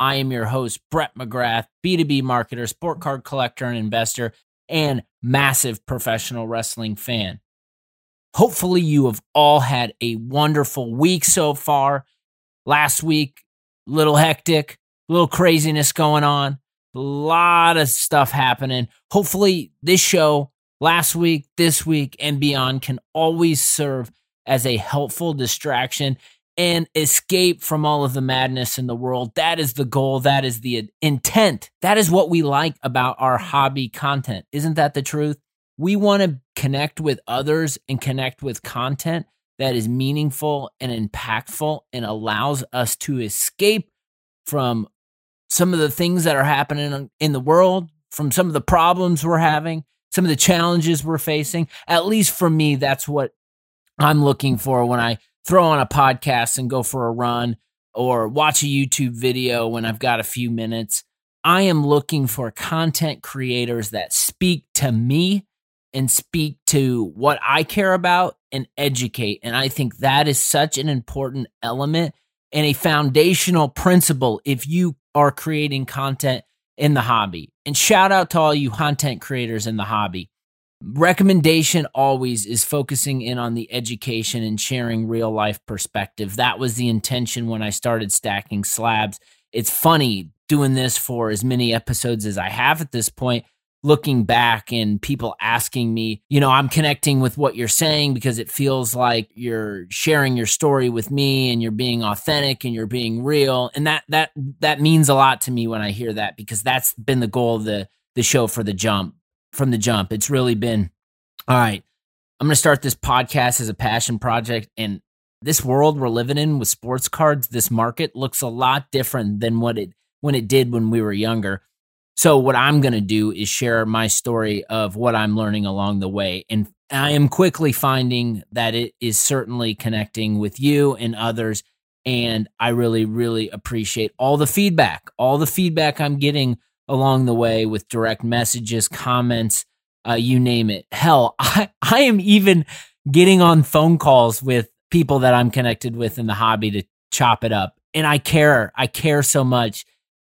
I am your host, Brett McGrath, B2B marketer, sport card collector, and investor, and massive professional wrestling fan. Hopefully, you have all had a wonderful week so far. Last week, little hectic, little craziness going on, a lot of stuff happening. Hopefully, this show, last week, this week, and beyond can always serve as a helpful distraction and escape from all of the madness in the world. That is the goal. That is the intent. That is what we like about our hobby content. Isn't that the truth? We want to connect with others and connect with content that is meaningful and impactful and allows us to escape from some of the things that are happening in the world, from some of the problems we're having, some of the challenges we're facing. At least for me, that's what I'm looking for when I throw on a podcast and go for a run or watch a YouTube video when I've got a few minutes. I am looking for content creators that speak to me and speak to what I care about and educate. And I think that is such an important element and a foundational principle if you are creating content in the hobby. And shout out to all you content creators in the hobby recommendation always is focusing in on the education and sharing real life perspective. That was the intention when I started stacking slabs. It's funny doing this for as many episodes as I have at this point. Looking back and people asking me, you know, I'm connecting with what you're saying because it feels like you're sharing your story with me and you're being authentic and you're being real. And that that that means a lot to me when I hear that because that's been the goal of the the show for the jump from the jump. It's really been all right. I'm going to start this podcast as a passion project. And this world we're living in with sports cards, this market looks a lot different than what it when it did when we were younger. So what I'm going to do is share my story of what I'm learning along the way and I am quickly finding that it is certainly connecting with you and others and I really really appreciate all the feedback, all the feedback I'm getting along the way with direct messages, comments, uh, you name it. Hell, I, I am even getting on phone calls with people that I'm connected with in the hobby to chop it up. And I care. I care so much.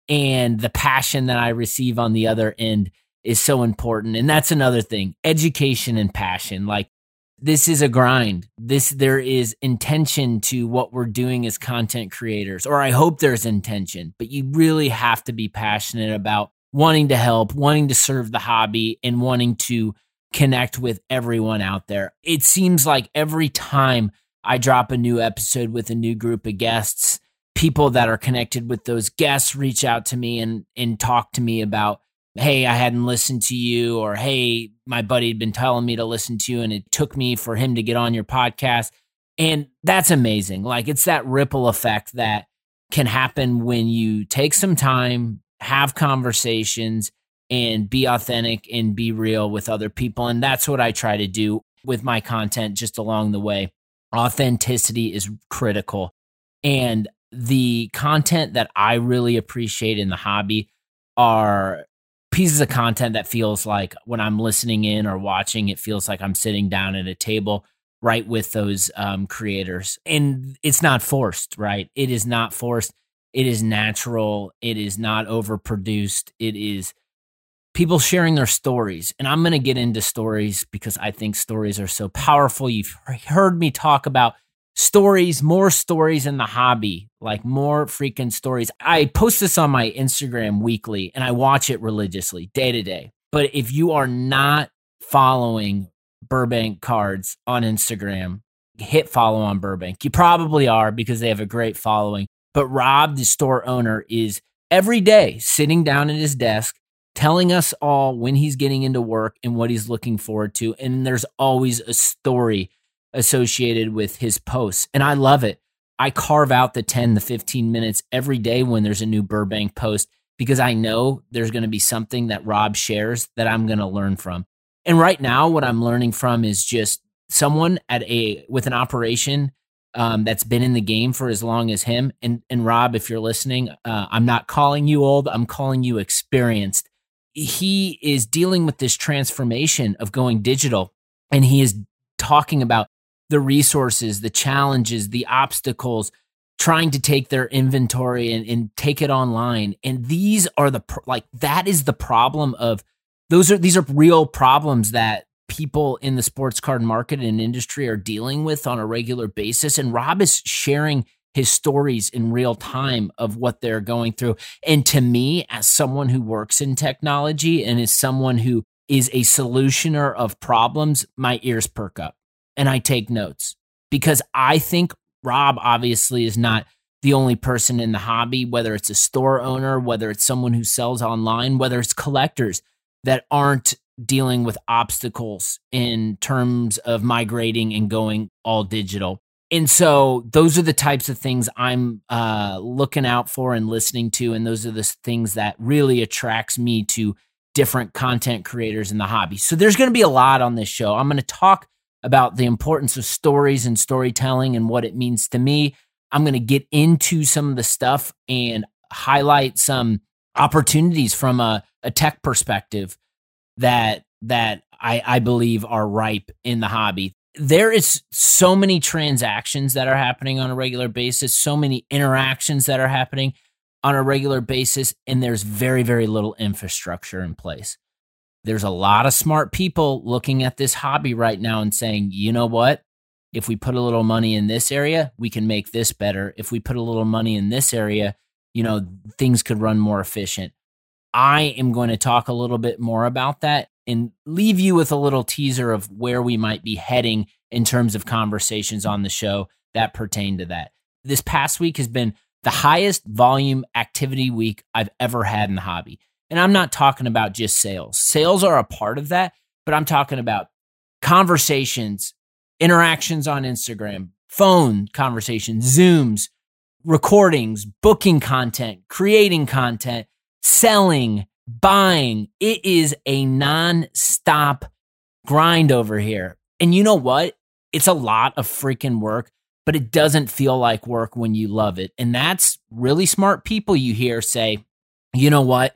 And the passion that I receive on the other end is so important. And that's another thing education and passion. Like, this is a grind. This there is intention to what we're doing as content creators, or I hope there's intention, but you really have to be passionate about wanting to help, wanting to serve the hobby, and wanting to connect with everyone out there. It seems like every time I drop a new episode with a new group of guests, people that are connected with those guests reach out to me and and talk to me about hey i hadn't listened to you or hey my buddy had been telling me to listen to you and it took me for him to get on your podcast and that's amazing like it's that ripple effect that can happen when you take some time have conversations and be authentic and be real with other people. And that's what I try to do with my content just along the way. Authenticity is critical. And the content that I really appreciate in the hobby are pieces of content that feels like when I'm listening in or watching, it feels like I'm sitting down at a table right with those um, creators. And it's not forced, right? It is not forced. It is natural. It is not overproduced. It is people sharing their stories. And I'm going to get into stories because I think stories are so powerful. You've heard me talk about stories, more stories in the hobby, like more freaking stories. I post this on my Instagram weekly and I watch it religiously day to day. But if you are not following Burbank Cards on Instagram, hit follow on Burbank. You probably are because they have a great following. But Rob, the store owner, is every day sitting down at his desk telling us all when he's getting into work and what he's looking forward to. And there's always a story associated with his posts. And I love it. I carve out the 10, the 15 minutes every day when there's a new Burbank post. because I know there's going to be something that Rob shares that I'm going to learn from. And right now, what I'm learning from is just someone at a with an operation um, that's been in the game for as long as him. And and Rob, if you're listening, uh, I'm not calling you old. I'm calling you experienced. He is dealing with this transformation of going digital, and he is talking about the resources, the challenges, the obstacles, trying to take their inventory and, and take it online. And these are the like that is the problem of those are these are real problems that people in the sports card market and industry are dealing with on a regular basis. And Rob is sharing his stories in real time of what they're going through. And to me, as someone who works in technology and is someone who is a solutioner of problems, my ears perk up and I take notes because I think Rob obviously is not the only person in the hobby, whether it's a store owner, whether it's someone who sells online, whether it's collectors that aren't dealing with obstacles in terms of migrating and going all digital. And so those are the types of things I'm uh, looking out for and listening to. And those are the things that really attracts me to different content creators in the hobby. So there's going to be a lot on this show. I'm going to talk about the importance of stories and storytelling and what it means to me. I'm going to get into some of the stuff and highlight some opportunities from a, a tech perspective that that I, I believe are ripe in the hobby. There is so many transactions that are happening on a regular basis, so many interactions that are happening on a regular basis, and there's very, very little infrastructure in place there's a lot of smart people looking at this hobby right now and saying, you know what? If we put a little money in this area, we can make this better. If we put a little money in this area, you know, things could run more efficient. I am going to talk a little bit more about that and leave you with a little teaser of where we might be heading in terms of conversations on the show that pertain to that. This past week has been the highest volume activity week I've ever had in the hobby. And I'm not talking about just sales. Sales are a part of that, but I'm talking about conversations, interactions on Instagram, phone conversations, Zooms, recordings, booking content, creating content, selling, buying. It is a non-stop grind over here. And you know what? It's a lot of freaking work, but it doesn't feel like work when you love it. And that's really smart people you hear say, you know what?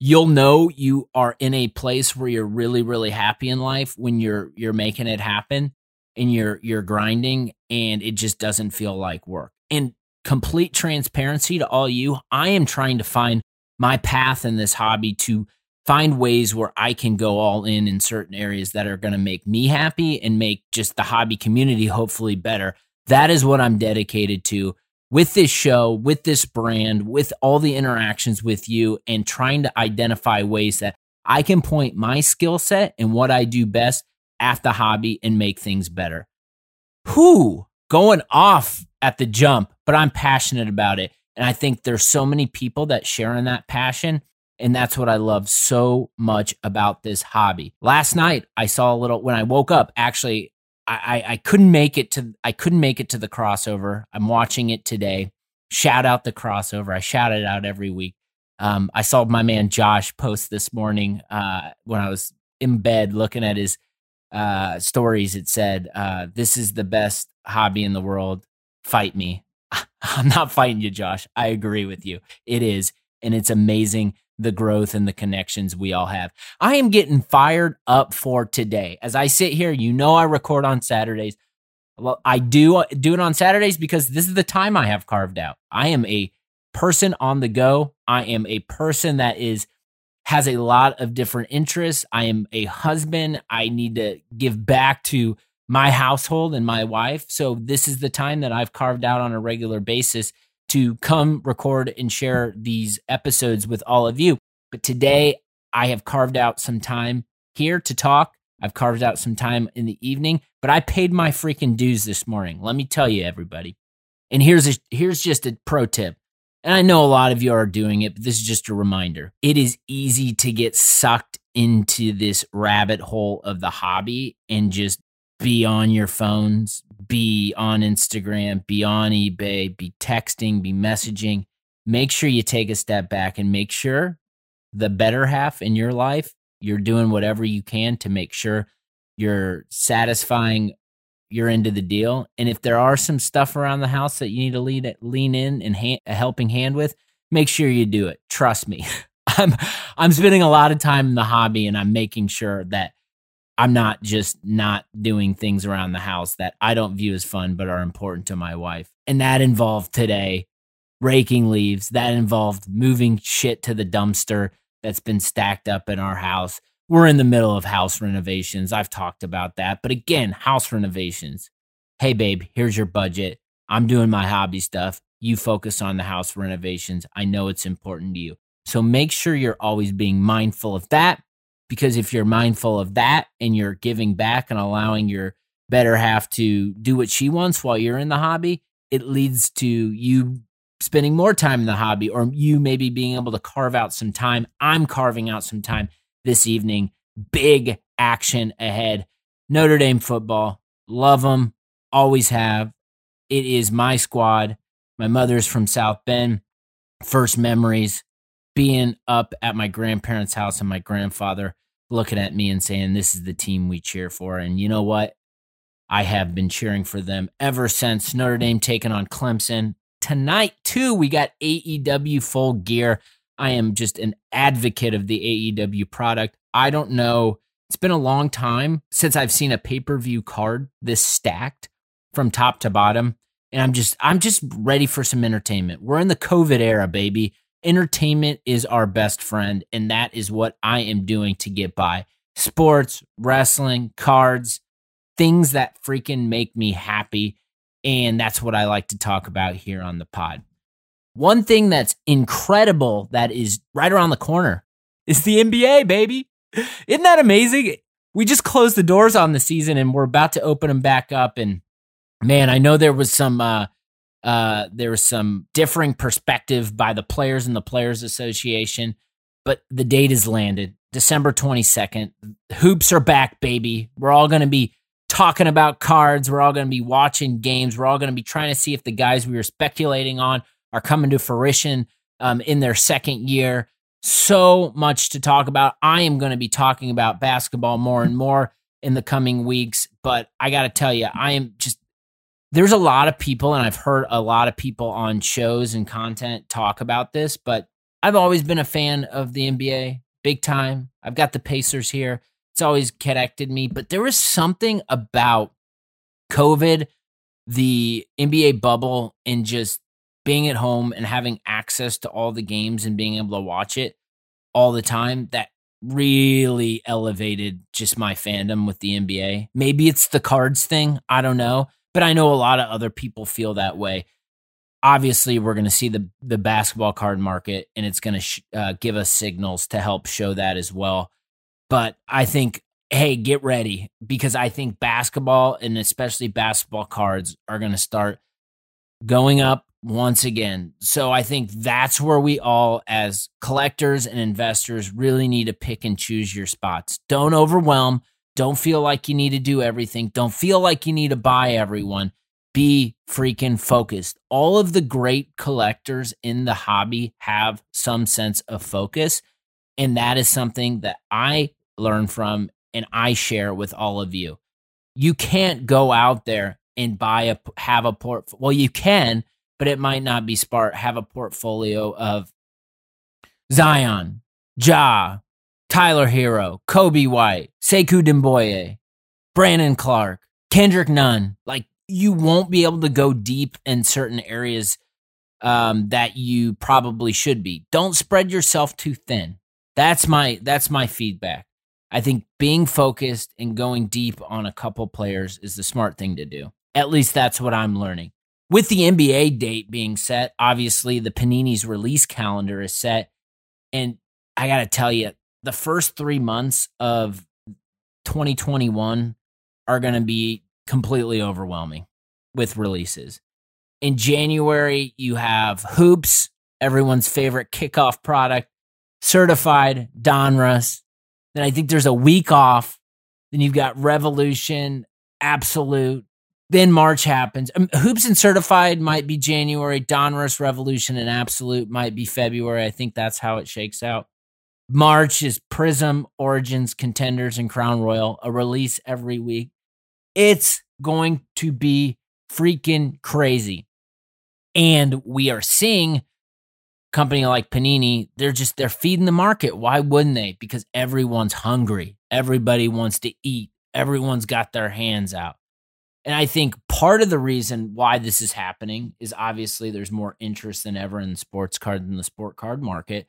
You'll know you are in a place where you're really really happy in life when you're you're making it happen and you're you're grinding and it just doesn't feel like work. And complete transparency to all you i am trying to find my path in this hobby to find ways where i can go all in in certain areas that are going to make me happy and make just the hobby community hopefully better. That is what i'm dedicated to with this show, with this brand, with all the interactions with you, and trying to identify ways that I can point my skill set and what I do best at the hobby and make things better. Who going off at the jump, but I'm passionate about it. And I think there's so many people that share in that passion. And that's what I love so much about this hobby. Last night, I saw a little, when I woke up, actually, I, I couldn't make it to I couldn't make it to the crossover. I'm watching it today. Shout out the crossover. I shout it out every week. Um, I saw my man Josh post this morning uh, when I was in bed looking at his uh, stories. It said, uh, "This is the best hobby in the world. Fight me." I'm not fighting you, Josh. I agree with you. It is, and it's amazing the growth and the connections we all have. I am getting fired up for today. As I sit here, you know I record on Saturdays. Well, I do uh, do it on Saturdays because this is the time I have carved out. I am a person on the go. I am a person that is has a lot of different interests. I am a husband. I need to give back to my household and my wife. So this is the time that I've carved out on a regular basis to come record and share these episodes with all of you. But today I have carved out some time here to talk. I've carved out some time in the evening, but I paid my freaking dues this morning. Let me tell you, everybody. And here's a, here's just a pro tip. And I know a lot of you are doing it, but this is just a reminder. It is easy to get sucked into this rabbit hole of the hobby and just be on your phones, be on Instagram, be on eBay, be texting, be messaging. make sure you take a step back and make sure the better half in your life, you're doing whatever you can to make sure you're satisfying your end of the deal. And if there are some stuff around the house that you need to lean, lean in and a helping hand with, make sure you do it. Trust me. I'm I'm spending a lot of time in the hobby and I'm making sure that I'm not just not doing things around the house that I don't view as fun but are important to my wife. And that involved today raking leaves, that involved moving shit to the dumpster that's been stacked up in our house. We're in the middle of house renovations. I've talked about that. But again, house renovations. Hey babe, here's your budget. I'm doing my hobby stuff. You focus on the house renovations. I know it's important to you. So make sure you're always being mindful of that because if you're mindful of that and you're giving back and allowing your better half to do what she wants while you're in the hobby, it leads to you spending more time in the hobby or you maybe being able to carve out some time. I'm carving out some time this evening. Big action ahead. Notre Dame football. Love them. Always have. It is my squad. My mother's from South Bend. First memories being up at my grandparents' house and my grandfather looking at me and saying, This is the team we cheer for. And you know what? I have been cheering for them ever since Notre Dame taking on Clemson. Tonight, too, we got AEW full gear. I am just an advocate of the AEW product. I don't know. It's been a long time since I've seen a pay per view card this stacked from top to bottom. And I'm just, I'm just ready for some entertainment. We're in the COVID era, baby entertainment is our best friend, and that is what I am doing to get by. Sports, wrestling, cards, things that freaking make me happy. And that's what I like to talk about here on the pod. One thing that's incredible that is right around the corner is the NBA, baby. Isn't that amazing? We just closed the doors on the season and we're about to open them back up. And man, I know there was some uh, uh, there was some differing perspective by the players and the Players Association, but the date is landed December 22nd. Hoops are back, baby. We're all going to be talking about cards. We're all going to be watching games. We're all going to be trying to see if the guys we were speculating on are coming to fruition um, in their second year. So much to talk about. I am going to be talking about basketball more and more in the coming weeks, but I got to tell you, I am just there's a lot of people, and I've heard a lot of people on shows and content talk about this, but I've always been a fan of the NBA, big time. I've got the Pacers here. It's always connected me, but there was something about COVID, the NBA bubble, and just being at home and having access to all the games and being able to watch it all the time that really elevated just my fandom with the NBA. Maybe it's the cards thing. I don't know but I know a lot of other people feel that way. Obviously, we're going to see the the basketball card market, and it's going to sh- uh, give us signals to help show that as well. But I think, hey, get ready because I think basketball and especially basketball cards are going to start going up once again. So I think that's where we all, as collectors and investors, really need to pick and choose your spots. Don't overwhelm. Don't feel like you need to do everything. Don't feel like you need to buy everyone. Be freaking focused. All of the great collectors in the hobby have some sense of focus. And that is something that I learn from and I share with all of you. You can't go out there and buy a have a port well you can but it might not be smart have a portfolio of Zion, Ja, Tyler Herro, Coby White, Sekou Doumbouya, Brandon Clarke, Kendrick Nunn. Like you won't be able to go deep in certain areas um, that you probably should be. Don't spread yourself too thin. That's my that's my feedback. I think being focused and going deep on a couple players is the smart thing to do. At least that's what I'm learning. With the NBA date being set, obviously the Panini's release calendar is set. And I got to tell you, the first three months of 2021 are going to be completely overwhelming with releases. In January, you have Hoops, everyone's favorite kickoff product, certified Donruss. Then I think there's a week off. Then you've got Revolution, Absolute, then March happens. Um, Hoops and Certified might be January. Donruss Revolution and Absolute might be February. I think that's how it shakes out. March is Prism, Origins, Contenders, and Crown Royal, a release every week. It's going to be freaking crazy. And we are seeing company like Panini, they're just they're feeding the market. Why wouldn't they? Because everyone's hungry. Everybody wants to eat. Everyone's got their hands out. And I think part of the reason why this is happening is obviously there's more interest than ever in sports card than the sport card market.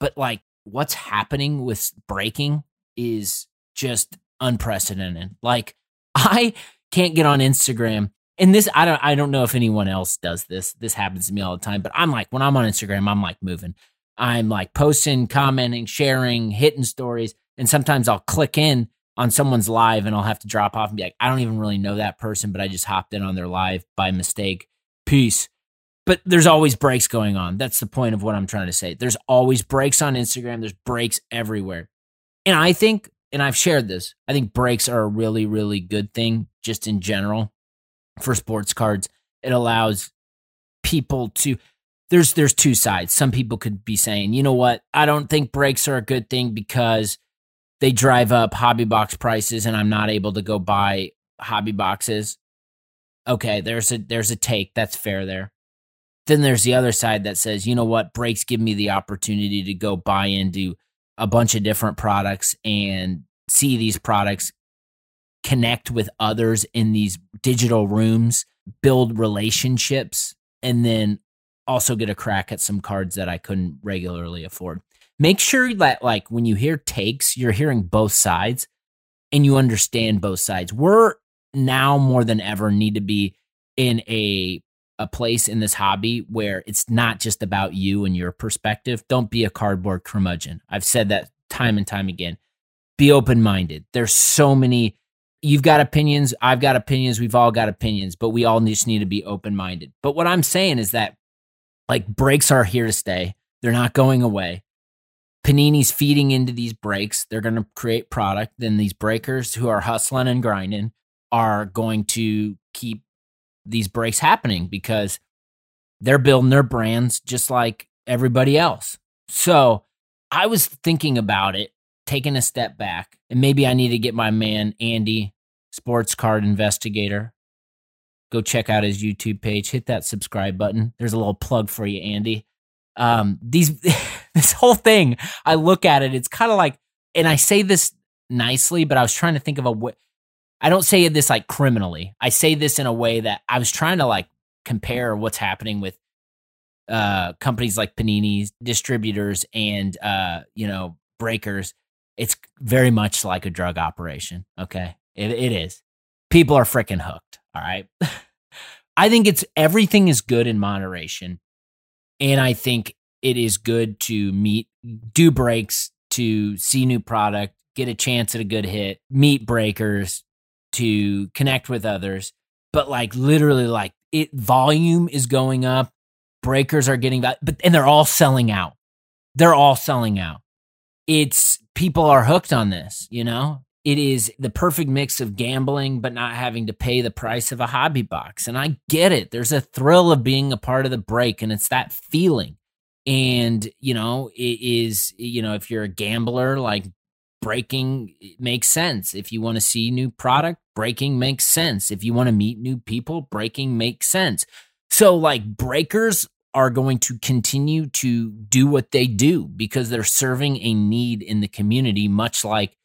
But like what's happening with breaking is just unprecedented. Like I can't get on Instagram and this I don't I don't know if anyone else does this. This happens to me all the time, but I'm like when I'm on Instagram, I'm like moving. I'm like posting, commenting, sharing, hitting stories, and sometimes I'll click in on someone's live and I'll have to drop off and be like, I don't even really know that person, but I just hopped in on their live by mistake. Peace. But there's always breaks going on. That's the point of what I'm trying to say. There's always breaks on Instagram. There's breaks everywhere. And I think, and I've shared this, I think breaks are a really, really good thing just in general for sports cards. It allows people to there's there's two sides. Some people could be saying, you know what, I don't think breaks are a good thing because they drive up hobby box prices and I'm not able to go buy hobby boxes. Okay, there's a there's a take. That's fair there. Then there's the other side that says, you know what, breaks give me the opportunity to go buy into a bunch of different products and see these products connect with others in these digital rooms, build relationships, and then also get a crack at some cards that I couldn't regularly afford. Make sure that, like, when you hear takes, you're hearing both sides and you understand both sides. We're now more than ever need to be in a a place in this hobby where it's not just about you and your perspective. Don't be a cardboard curmudgeon. I've said that time and time again. Be open minded. There's so many you've got opinions, I've got opinions, we've all got opinions, but we all just need to be open minded. But what I'm saying is that like breaks are here to stay, they're not going away. Panini's feeding into these breaks. They're going to create product. Then these breakers who are hustling and grinding are going to keep these breaks happening because they're building their brands just like everybody else. So I was thinking about it taking a step back, and maybe I need to get my man Andy, sports card investigator. Go check out his YouTube page. Hit that subscribe button. There's a little plug for you, Andy. Um, these this whole thing, I look at it. It's kind of like, and I say this nicely, but I was trying to think of a way. I don't say this like criminally. I say this in a way that I was trying to like compare what's happening with uh companies like Panini's distributors and uh you know breakers it's very much like a drug operation. Okay. It, it is. People are freaking hooked. All right. I think it's everything is good in moderation. And I think it is good to meet, do breaks, to see new product, get a chance at a good hit, meet breakers, to connect with others. But like literally, like it volume is going up, breakers are getting but and they're all selling out. They're all selling out. It's people are hooked on this, you know? It is the perfect mix of gambling, but not having to pay the price of a hobby box. And I get it. There's a thrill of being a part of the break, and it's that feeling. And, you know, it is, you know, if you're a gambler, like breaking makes sense. If you want to see new product, breaking makes sense. If you want to meet new people, breaking makes sense. So, like, breakers are going to continue to do what they do because they're serving a need in the community, much like,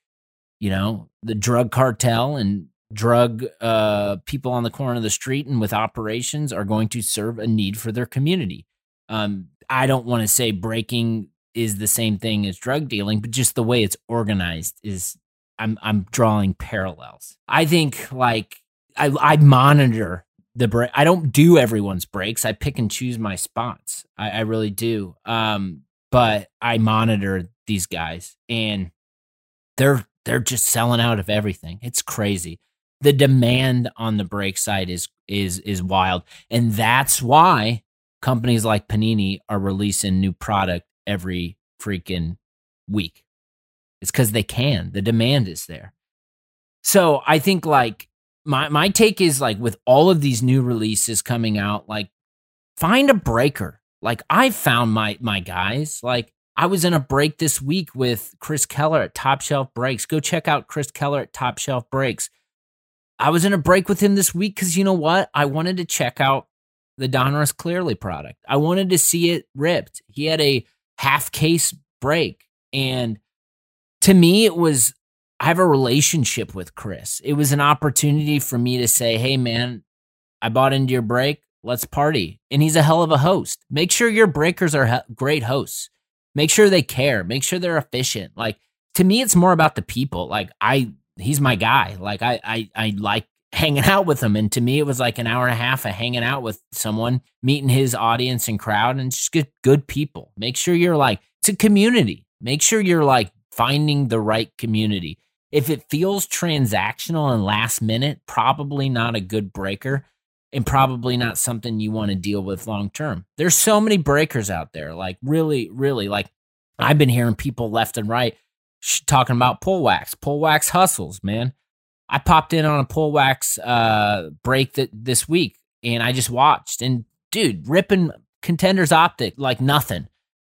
you know, the drug cartel and drug uh, people on the corner of the street and with operations are going to serve a need for their community. Um, I don't want to say breaking is the same thing as drug dealing, but just the way it's organized is I'm I'm drawing parallels. I think like I I monitor the break. I don't do everyone's breaks. I pick and choose my spots. I, I really do. Um, but I monitor these guys, and they're they're just selling out of everything. It's crazy. The demand on the break side is is is wild, and that's why companies like Panini are releasing new product every freaking week. It's because they can. The demand is there. So I think like my my take is like with all of these new releases coming out, like find a breaker. Like I found my my guys. Like I was in a break this week with Chris Keller at Top Shelf Breaks. Go check out Chris Keller at Top Shelf Breaks. I was in a break with him this week because you know what? I wanted to check out the Donruss Clearly product. I wanted to see it ripped. He had a half case break. And to me, it was I have a relationship with Chris. It was an opportunity for me to say, hey, man, I bought into your break. Let's party. And he's a hell of a host. Make sure your breakers are great hosts. Make sure they care. Make sure they're efficient. Like to me, it's more about the people. Like I, he's my guy. Like I, I, I like hanging out with him. And to me, it was like an hour and a half of hanging out with someone, meeting his audience and crowd, and just get good people. Make sure you're like, it's a community. Make sure you're like finding the right community. If it feels transactional and last minute, probably not a good breaker and probably not something you want to deal with long term. There's so many breakers out there. Like, really, really, like I've been hearing people left and right talking about pull wax, pull wax hustles, man. I popped in on a pull wax uh, break that this week and I just watched and dude, ripping contenders optic like nothing.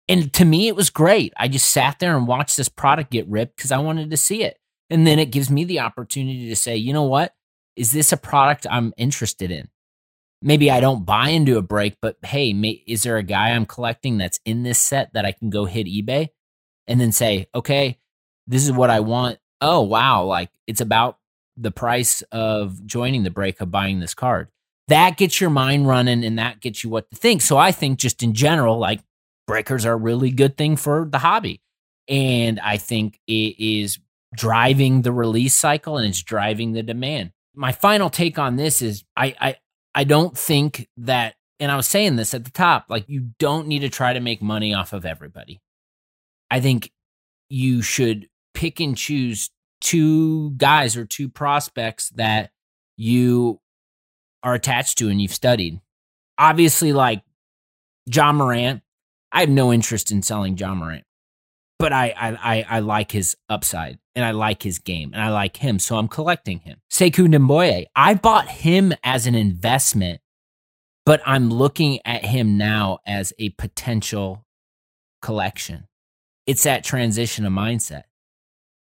And to me, it was great. I just sat there and watched this product get ripped because I wanted to see it. And then it gives me the opportunity to say, you know what? Is this a product I'm interested in? Maybe I don't buy into a break, but hey, may, is there a guy I'm collecting that's in this set that I can go hit eBay and then say, okay, this is what I want. Oh, wow. Like it's about the price of joining the break of buying this card. That gets your mind running and that gets you what to think. So I think just in general, like breakers are a really good thing for the hobby. And I think it is driving the release cycle and it's driving the demand. My final take on this is I, I I don't think that and I was saying this at the top, like you don't need to try to make money off of everybody. I think you should pick and choose two guys or two prospects that you are attached to and you've studied. Obviously, like Ja Morant, I have no interest in selling Ja Morant but I, I I like his upside and I like his game and I like him, so I'm collecting him. Sekou Doumbouya, I bought him as an investment, but I'm looking at him now as a potential collection. It's that transition of mindset.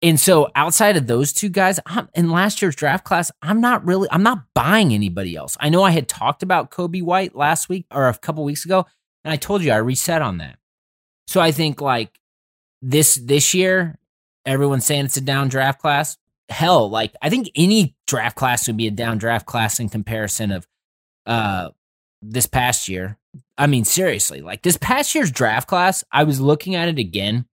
And so outside of those two guys, I'm, in last year's draft class, I'm not really, I'm not buying anybody else. I know I had talked about Coby White last week or a couple weeks ago, and I told you I reset on that. So I think like this this year, everyone's saying it's a down draft class. Hell, like I think any draft class would be a down draft class in comparison of uh this past year. I mean, seriously, like this past year's draft class, I was looking at it again.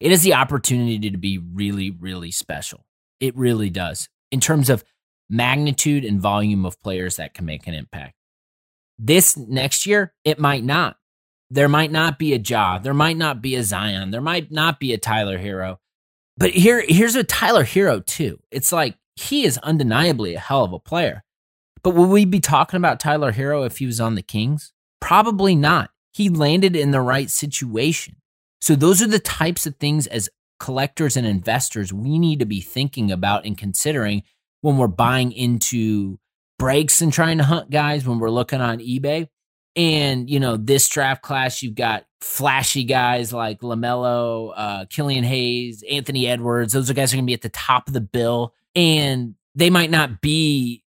It is the opportunity to be really, really special. It really does in terms of magnitude and volume of players that can make an impact. This next year, it might not there might not be a Ja, there might not be a Zion, there might not be a Tyler Herro. But here, here's a Tyler Herro too. It's like he is undeniably a hell of a player. But would we be talking about Tyler Herro if he was on the Kings? Probably not. He landed in the right situation. So those are the types of things as collectors and investors we need to be thinking about and considering when we're buying into breaks and trying to hunt guys when we're looking on eBay. And, you know, this draft class, you've got flashy guys like LaMelo, uh, Killian Hayes, Anthony Edwards. Those are guys are going to be at the top of the bill. And they might not be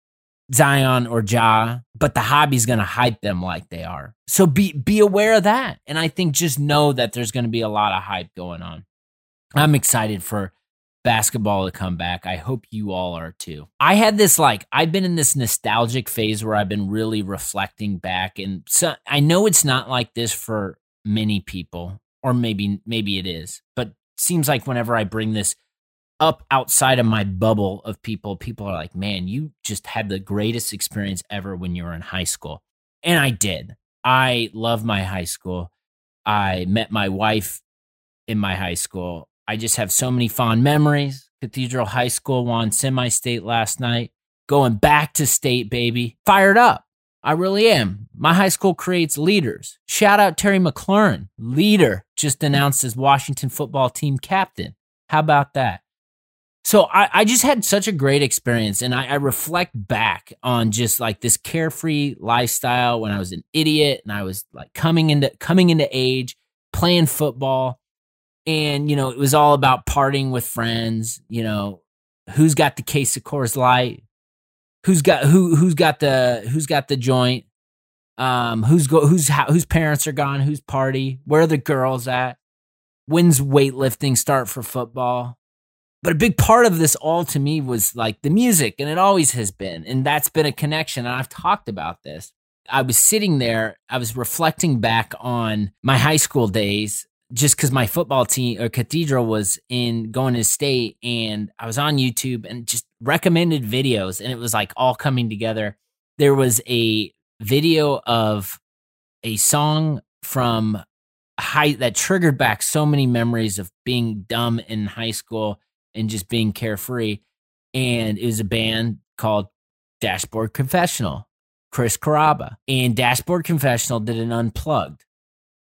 Zion or Ja, but the hobby's going to hype them like they are. So be be aware of that. And I think just know that there's going to be a lot of hype going on. I'm excited for basketball to come back. I hope you all are too. I had this like I've been in this nostalgic phase where I've been really reflecting back and so I know it's not like this for many people or maybe maybe it is. But seems like whenever I bring this up outside of my bubble of people, people are like, "Man, you just had the greatest experience ever when you were in high school." And I did. I love my high school. I met my wife in my high school. I just have so many fond memories. Cathedral High School won semi state last night. Going back to state, baby. Fired up. I really am. My high school creates leaders. Shout out Terry McLaurin, leader, just announced as Washington football team captain. How about that? So I, I just had such a great experience, and I, I reflect back on just like this carefree lifestyle when I was an idiot and I was like coming into coming into age, playing football, and you know it was all about partying with friends. You know, who's got the case of Coors Light, who's got who who's got the who's got the joint, um, who's go who's whose parents are gone, who's party, where are the girls at, when's weightlifting start for football but a big part of this all to me was like the music and it always has been and that's been a connection and i've talked about this. I was sitting there i was reflecting back on my high school days just because my football team or cathedral was in going to state and i was on youtube and just recommended videos and it was like all coming together. There was a video of a song from high that triggered back so many memories of being dumb in high school and just being carefree. And it was a band called Dashboard Confessional, Chris Carrabba. And Dashboard Confessional did an unplugged.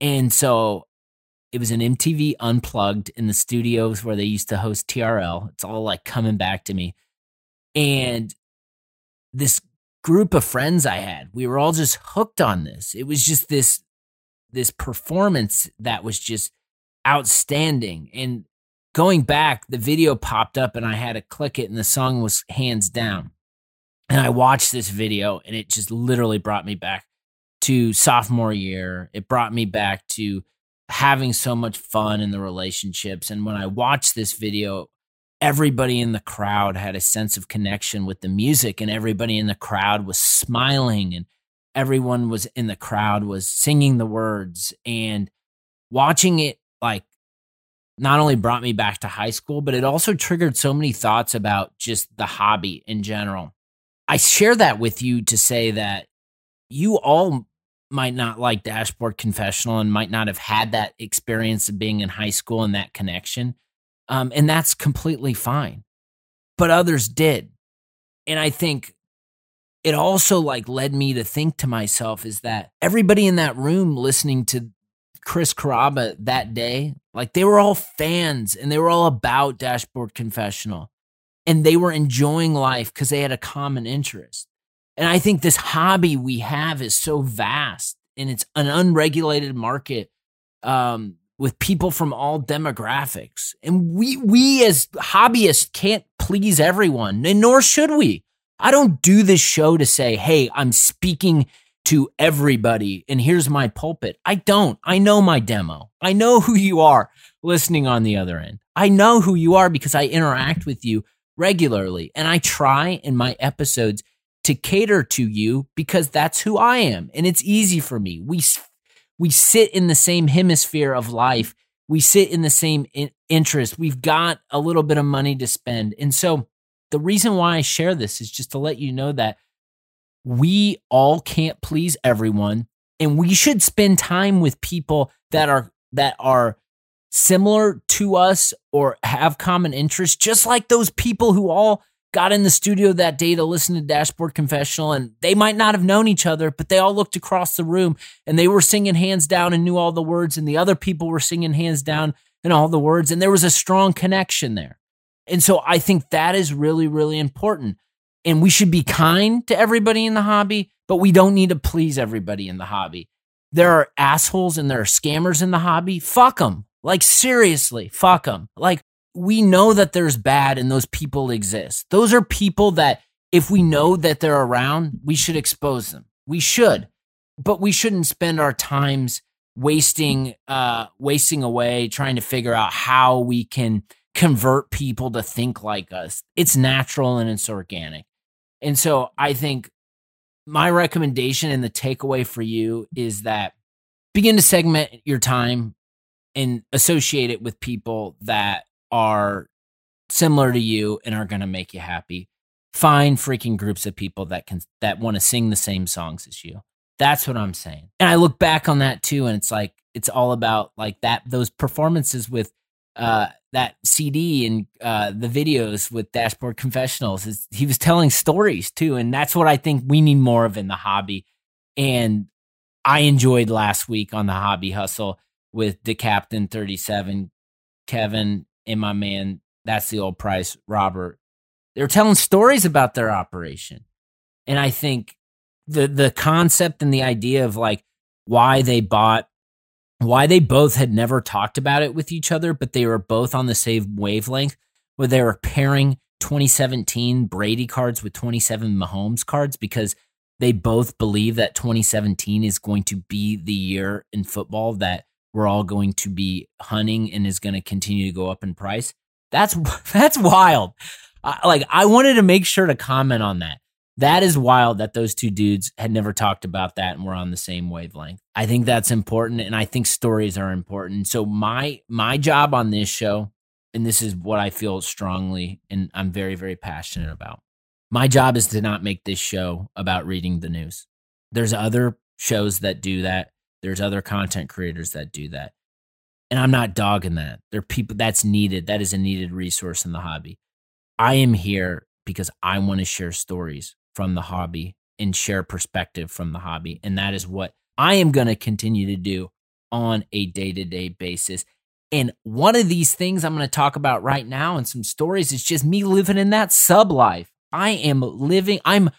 And so it was an MTV unplugged in the studios where they used to host TRL. It's all like coming back to me. And this group of friends I had, we were all just hooked on this. It was just this this performance that was just outstanding. And going back, the video popped up and I had to click it and the song was hands down. And I watched this video and it just literally brought me back to sophomore year. It brought me back to having so much fun in the relationships. And when I watched this video, everybody in the crowd had a sense of connection with the music and everybody in the crowd was smiling and everyone was in the crowd was singing the words and watching it like not only brought me back to high school, but it also triggered so many thoughts about just the hobby in general. I share that with you to say that you all might not like Dashboard Confessional and might not have had that experience of being in high school and that connection. Um, and that's completely fine. But others did. And I think it also like led me to think to myself is that everybody in that room listening to Chris Carrabba that day, like they were all fans and they were all about Dashboard Confessional and they were enjoying life because they had a common interest. And I think this hobby we have is so vast and it's an unregulated market um, with people from all demographics. And we we as hobbyists can't please everyone, and nor should we. I don't do this show to say, hey, I'm speaking to everybody and here's my pulpit. I don't. I know my demo. I know who you are listening on the other end. I know who you are because I interact with you regularly and I try in my episodes to cater to you because that's who I am and it's easy for me. We we sit in the same hemisphere of life. We sit in the same in- interest. We've got a little bit of money to spend. And so the reason why I share this is just to let you know that we all can't please everyone and we should spend time with people that are that are similar to us or have common interests just like those people who all got in the studio that day to listen to dashboard confessional and they might not have known each other but they all looked across the room and they were singing hands down and knew all the words and the other people were singing hands down and all the words and there was a strong connection there. And so i think that is really really important and we should be kind to everybody in the hobby, but we don't need to please everybody in the hobby. There are assholes and there are scammers in the hobby. Fuck them. Like, seriously, fuck them. Like, we know that there's bad and those people exist. Those are people that, if we know that they're around, we should expose them. We should, but we shouldn't spend our times wasting, uh, wasting away trying to figure out how we can convert people to think like us. It's natural and it's organic. And so I think my recommendation and the takeaway for you is that begin to segment your time and associate it with people that are similar to you and are going to make you happy. Find freaking groups of people that can that want to sing the same songs as you. That's what I'm saying. And I look back on that too and it's like it's all about like that those performances with uh that CD and uh, the videos with Dashboard Confessionals. Is he was telling stories too, and that's what I think we need more of in the hobby. And I enjoyed last week on the Hobby Hustle with the Captain Thirty Seven, Kevin, and my man That's the old price, Robert. They were telling stories about their operation. And I think the the concept and the idea of like why they bought why they both had never talked about it with each other, but they were both on the same wavelength where they were pairing 2017 Brady cards with 27 Mahomes cards because they both believe that 2017 is going to be the year in football that we're all going to be hunting and is going to continue to go up in price. That's that's wild. like I wanted to make sure to comment on that. That is wild that those two dudes had never talked about that and were on the same wavelength. I think that's important and I think stories are important. So my my job on this show and this is what I feel strongly and I'm very very passionate about. My job is to not make this show about reading the news. There's other shows that do that. There's other content creators that do that. And I'm not dogging that. There are people that's needed. That is a needed resource in the hobby. I am here because I want to share stories from the hobby and share perspective from the hobby. And that is what I am going to continue to do on a day to day basis. And one of these things I'm going to talk about right now and some stories is just me living in that sub life. I am living, I'm,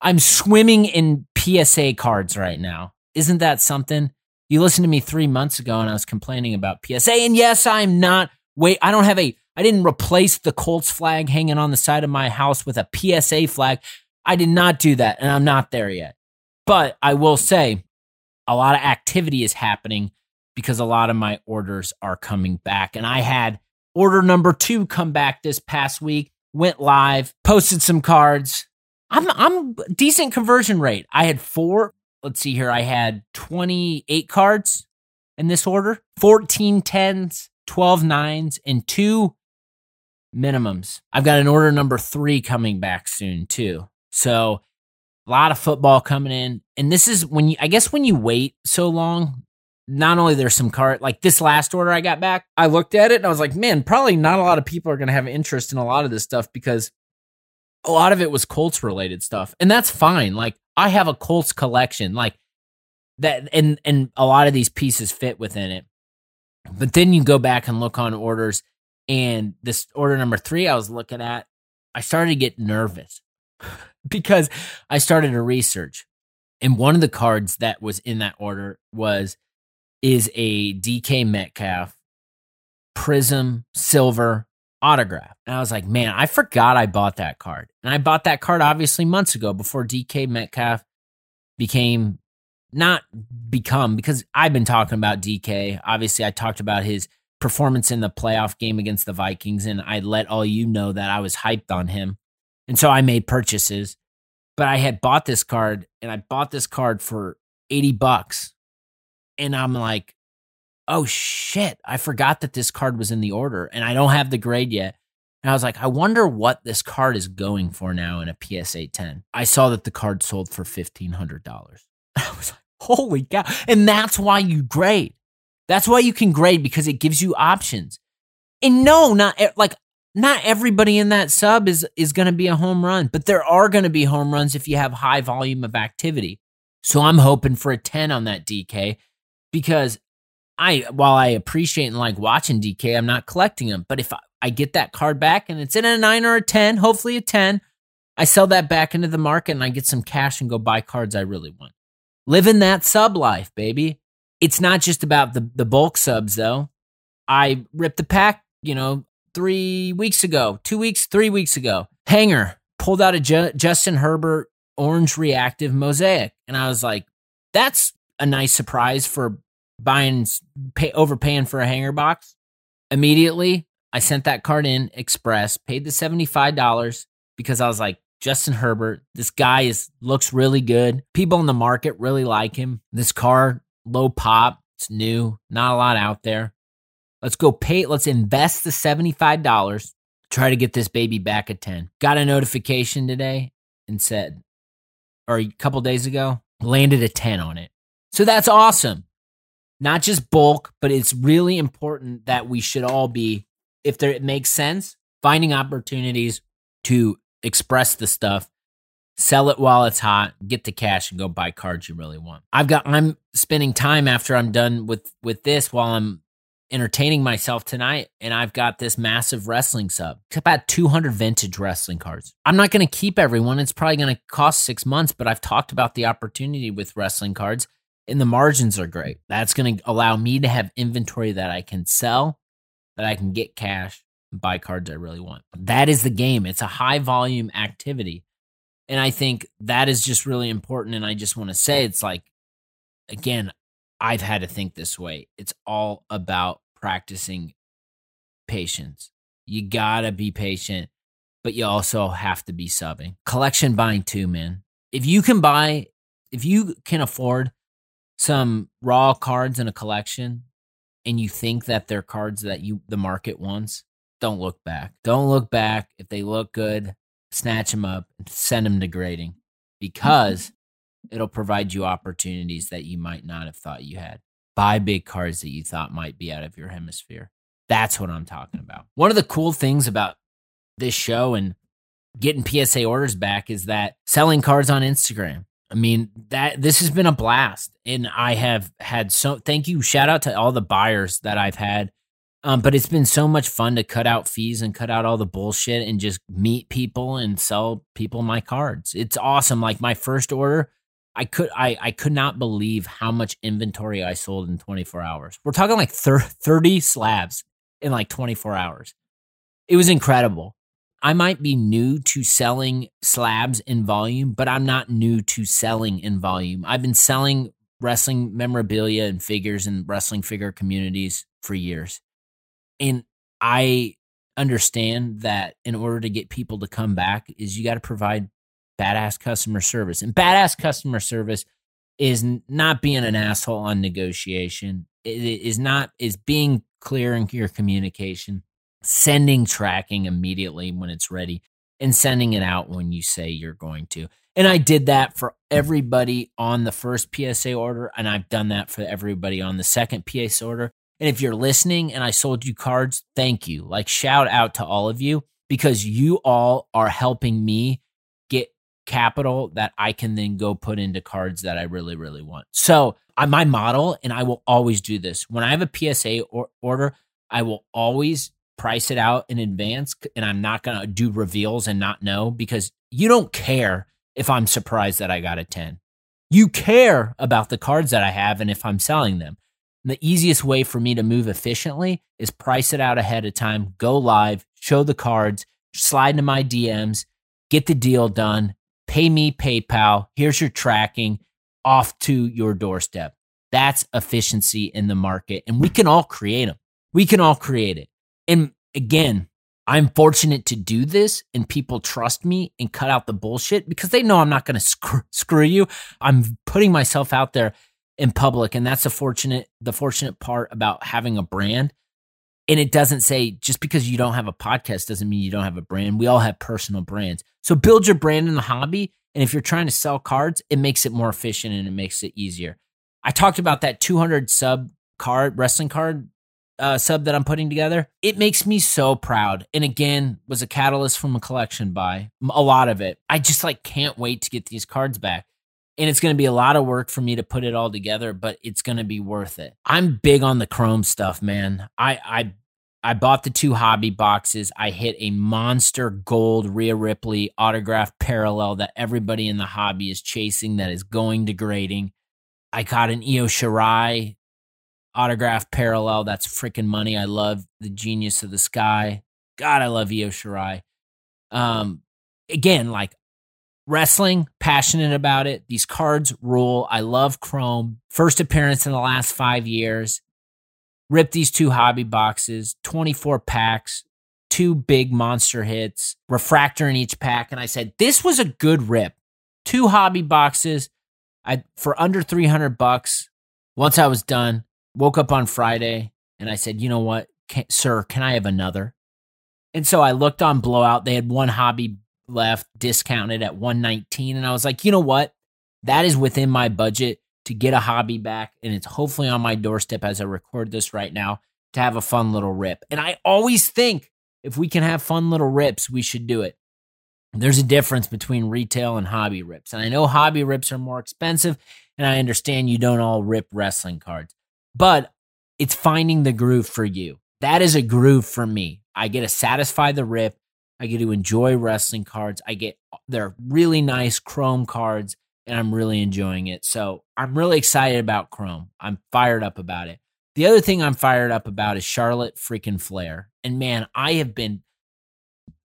I'm swimming in PSA cards right now. Isn't that something? You listened to me three months ago and I was complaining about PSA. And yes, I'm not, wait, I don't have a, I didn't replace the Colts flag hanging on the side of my house with a PSA flag. I did not do that, and I'm not there yet. But I will say a lot of activity is happening because a lot of my orders are coming back. And I had order number two come back this past week, went live, posted some cards. I'm I'm decent conversion rate. I had four, let's see here, I had 28 cards in this order, 14 tens, 12 nines, and two minimums. I've got an order number three coming back soon too. So a lot of football coming in. And this is when you, I guess, when you wait so long, not only there's some card, like this last order I got back, I looked at it and I was like, man, probably not a lot of people are going to have interest in a lot of this stuff because a lot of it was Colts related stuff. And that's fine. Like I have a Colts collection, like that, and, and a lot of these pieces fit within it. But then you go back and look on orders. And this order number three I was looking at, I started to get nervous because I started a research. And one of the cards that was in that order was is a DK Metcalf Prism Silver autograph. And I was like, man, I forgot I bought that card. And I bought that card obviously months ago before DK Metcalf became not become because I've been talking about DK. Obviously, I talked about his performance in the playoff game against the Vikings, and I let all you know that I was hyped on him. And so I made purchases, but I had bought this card and I bought this card for 80 bucks. And I'm like, oh shit, I forgot that this card was in the order and I don't have the grade yet. And I was like, I wonder what this card is going for now in a PSA 10. I saw that the card sold for $1,500. I was like, holy cow. And that's why you grade. That's why you can grade because it gives you options. And no, not eh, like not everybody in that sub is is going to be a home run, but there are going to be home runs if you have high volume of activity. So I'm hoping for a 10 on that DK because I while I appreciate and like watching DK, I'm not collecting them, but if I, I get that card back and it's in a 9 or a 10, hopefully a 10, I sell that back into the market and I get some cash and go buy cards I really want. Living that sub life, baby. It's not just about the the bulk subs though. I rip the pack, you know, three weeks ago, two weeks, three weeks ago. Hanger pulled out a J- Justin Herbert orange reactive mosaic. And I was like, that's a nice surprise for buying, pay, overpaying for a hanger box. Immediately, I sent that card in express, paid the $75 because I was like, Justin Herbert, this guy is looks really good. People in the market really like him. This car, low pop, it's new, not a lot out there. Let's go pay. Let's invest the $75. Try to get this baby back at 10. Got a notification today and said, or a couple days ago, landed a 10 on it. So that's awesome. Not just bulk, but it's really important that we should all be, if there, it makes sense, finding opportunities to express the stuff, sell it while it's hot, get the cash and go buy cards you really want. I've got I'm spending time after I'm done with with this while I'm entertaining myself tonight and I've got this massive wrestling sub. It's about 200 vintage wrestling cards. I'm not going to keep everyone. It's probably going to cost six months, but I've talked about the opportunity with wrestling cards and the margins are great. That's going to allow me to have inventory that I can sell, that I can get cash, and buy cards I really want. That is the game. It's a high volume activity. And I think that is just really important. And I just want to say it's like, again, I've had to think this way. It's all about practicing patience. You gotta be patient, but you also have to be subbing. Collection buying too, man. If you can buy, if you can afford some raw cards in a collection and you think that they're cards that you the market wants, don't look back. Don't look back. If they look good, snatch them up and send them to grading mm-hmm. because it'll provide you opportunities that you might not have thought you had. Buy big cards that you thought might be out of your hemisphere. That's what I'm talking about. One of the cool things about this show and getting PSA orders back is that selling cards on Instagram. I mean, that this has been a blast. And I have had so thank you. Shout out to all the buyers that I've had. Um, but it's been so much fun to cut out fees and cut out all the bullshit and just meet people and sell people my cards. It's awesome. Like my first order, I could I I could not believe how much inventory I sold in 24 hours. We're talking like 30 slabs in like 24 hours. It was incredible. I might be new to selling slabs in volume, but I'm not new to selling in volume. I've been selling wrestling memorabilia and figures in wrestling figure communities for years. And I understand that in order to get people to come back is you got to provide badass customer service. And badass customer service is not being an asshole on negotiation. It is not is being clear in your communication, sending tracking immediately when it's ready, and sending it out when you say you're going to. And I did that for everybody on the first PSA order, and I've done that for everybody on the second PSA order. And if you're listening and I sold you cards, thank you. Like, shout out to all of you because you all are helping me capital that I can then go put into cards that I really, really want. So, uh, my model, and I will always do this when I have a PSA or, order, I will always price it out in advance and I'm not going to do reveals and not know because you don't care if I'm surprised that I got a 10. You care about the cards that I have and if I'm selling them. And the easiest way for me to move efficiently is price it out ahead of time, go live, show the cards, slide into my DMs, get the deal done, pay me PayPal. Here's your tracking off to your doorstep. That's efficiency in the market. And we can all create them. We can all create it. And again, I'm fortunate to do this and people trust me and cut out the bullshit because they know I'm not going to screw, screw you. I'm putting myself out there in public and that's the fortunate the fortunate part about having a brand and it doesn't say just because you don't have a podcast doesn't mean you don't have a brand. We all have personal brands. So build your brand in the hobby. And if you're trying to sell cards, it makes it more efficient and it makes it easier. I talked about that 200 sub card, wrestling card uh, sub that I'm putting together. It makes me so proud. And again, was a catalyst from a collection buy, a lot of it. I just like can't wait to get these cards back and it's going to be a lot of work for me to put it all together but it's going to be worth it i'm big on the chrome stuff man i i I bought the two hobby boxes. I hit a monster gold Rhea Ripley autograph parallel that everybody in the hobby is chasing that is going to grading. I got an Io Shirai autograph parallel. That's freaking money. I love the genius of the sky. God, I love Io Shirai. Um, again, like wrestling, passionate about it. These cards rule. I love Chrome. First appearance in the last five years. Rip these two hobby boxes, 24 packs, two big monster hits, refractor in each pack. And I said, this was a good rip. Two hobby boxes I, for under 300 bucks. Once I was done, woke up on Friday and I said, you know what, can, sir, can I have another? And so I looked on Blowout. They had one hobby left discounted at 119 and I was like, "You know what? That is within my budget to get a hobby back and it's hopefully on my doorstep as I record this right now to have a fun little rip." And I always think if we can have fun little rips, we should do it. There's a difference between retail and hobby rips. And I know hobby rips are more expensive and I understand you don't all rip wrestling cards. But it's finding the groove for you. That is a groove for me. I get to satisfy the rip. I get to enjoy wrestling cards. I get they're really nice chrome cards and I'm really enjoying it. So I'm really excited about Chrome. I'm fired up about it. The other thing I'm fired up about is Charlotte freaking Flair. And man, I have been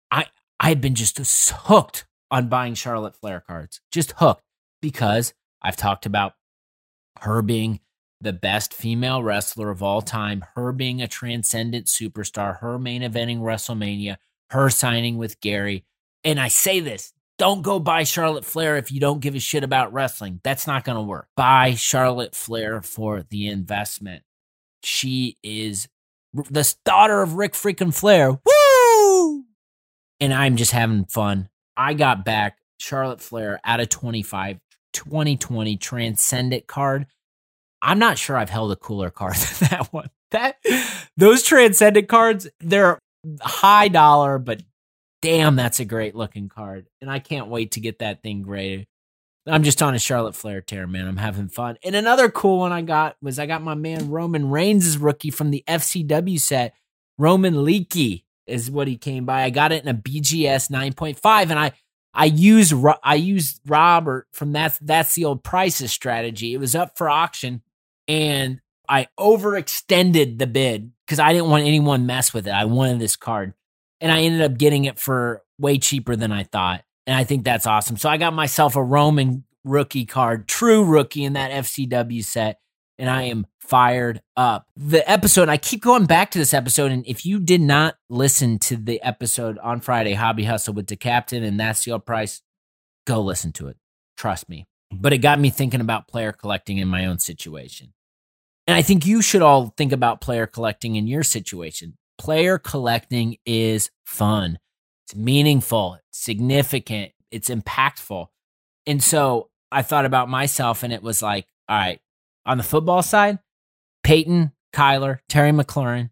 I I've been just hooked on buying Charlotte Flair cards. Just hooked because I've talked about her being the best female wrestler of all time, her being a transcendent superstar, her main eventing WrestleMania, her signing with Gary. And I say this don't go buy Charlotte Flair if you don't give a shit about wrestling. That's not going to work. Buy Charlotte Flair for the investment. She is the daughter of Rick freaking Flair. Woo! And I'm just having fun. I got back Charlotte Flair out of 25 2020 Transcendent card. I'm not sure I've held a cooler card than that one. That those Transcendent cards, they're high dollar, but damn, that's a great looking card. And I can't wait to get that thing graded. I'm just on a Charlotte Flair tear, man. I'm having fun. And another cool one I got was I got my man Roman Reigns' rookie from the FCW set. Roman Leakee is what he came by. I got it in a BGS 9.5, and I I used I used Robert from that's that's the old prices strategy. It was up for auction, and I overextended the bid because I didn't want anyone mess with it. I wanted this card and I ended up getting it for way cheaper than I thought. And I think that's awesome. So I got myself a Roman rookie card, true rookie in that FCW set, and I am fired up. The episode, I keep going back to this episode, and if you did not listen to the episode on Friday, Hobby Hustle with the captain and that's the price, go listen to it. Trust me. But it got me thinking about player collecting in my own situation. And I think you should all think about player collecting in your situation player collecting is fun. It's meaningful, it's significant, it's impactful. And so I thought about myself and it was like, all right, on the football side, Peyton, Kyler, Terry McLaurin,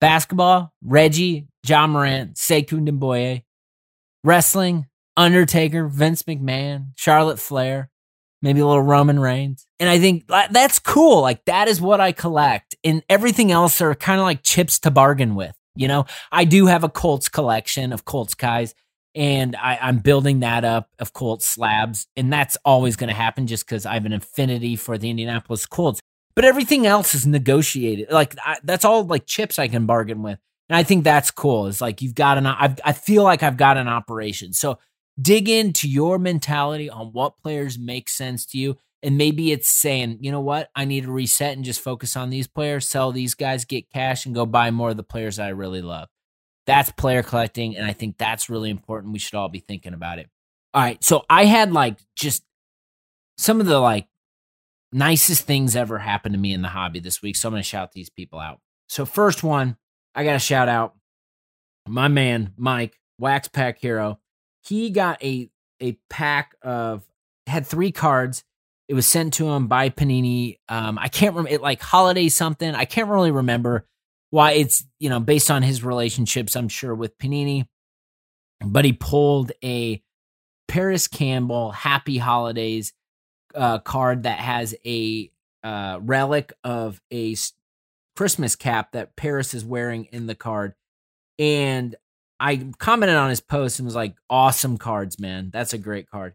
basketball, Reggie, Ja Morant, Sekou Doumbouya, wrestling, Undertaker, Vince McMahon, Charlotte Flair, maybe a little Roman Reigns. And I think that's cool. Like that is what I collect. And everything else are kind of like chips to bargain with. You know, I do have a Colts collection of Colts guys and I, am building that up of Colts slabs. And that's always going to happen just because I have an affinity for the Indianapolis Colts. But everything else is negotiated. Like I, that's all like chips I can bargain with. And I think that's cool. It's like you've got an, I've, I feel like I've got an operation. So dig into your mentality on what players make sense to you. And maybe it's saying, you know what, I need to reset and just focus on these players, sell these guys, get cash, and go buy more of the players I really love. That's player collecting. And I think that's really important. We should all be thinking about it. All right. So I had like just some of the like nicest things ever happened to me in the hobby this week. So I'm going to shout these people out. So, first one, I got to shout out my man, Mike, Wax Pack Hero he got a a pack of had three cards. It was sent to him by Panini. Um, I can't remember it like holiday something. I can't really remember why it's you know based on his relationships. I'm sure with Panini, but he pulled a Parris Campbell Happy Holidays uh, card that has a uh, relic of a Christmas cap that Parris is wearing in the card. And I commented on his post and was like, awesome cards, man. That's a great card.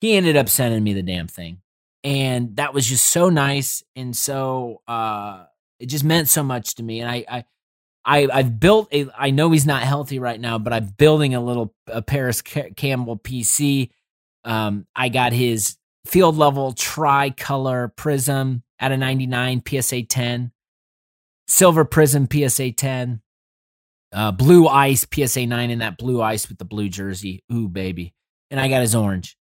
He ended up sending me the damn thing. And that was just so nice. And so uh it just meant so much to me. And I I I, I've built a. I know he's not healthy right now, but I'm building a little a Parris Campbell PC. Um, I got his field level tricolor prism at a 99 PSA 10, silver prism PSA 10, uh, blue ice PSA 9 in that blue ice with the blue jersey. Ooh, baby. And I got his orange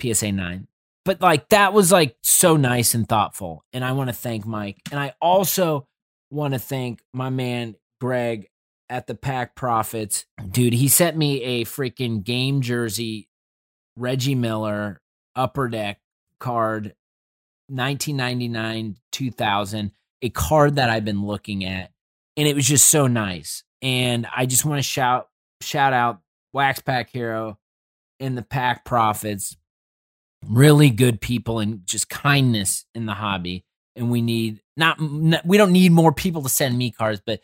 PSA 9. But like that was like so nice and thoughtful. And I want to thank Mike. And I also want to thank my man Greg at the Pack Profits. Dude, he sent me a freaking game jersey, Reggie Miller upper deck card, 1999 2000, a card that I've been looking at. And it was just so nice. And I just want to shout shout out Wax Pack Hero and the Pack Profits. Really good people and just kindness in the hobby. and we need not we don't need more people to send me cards, but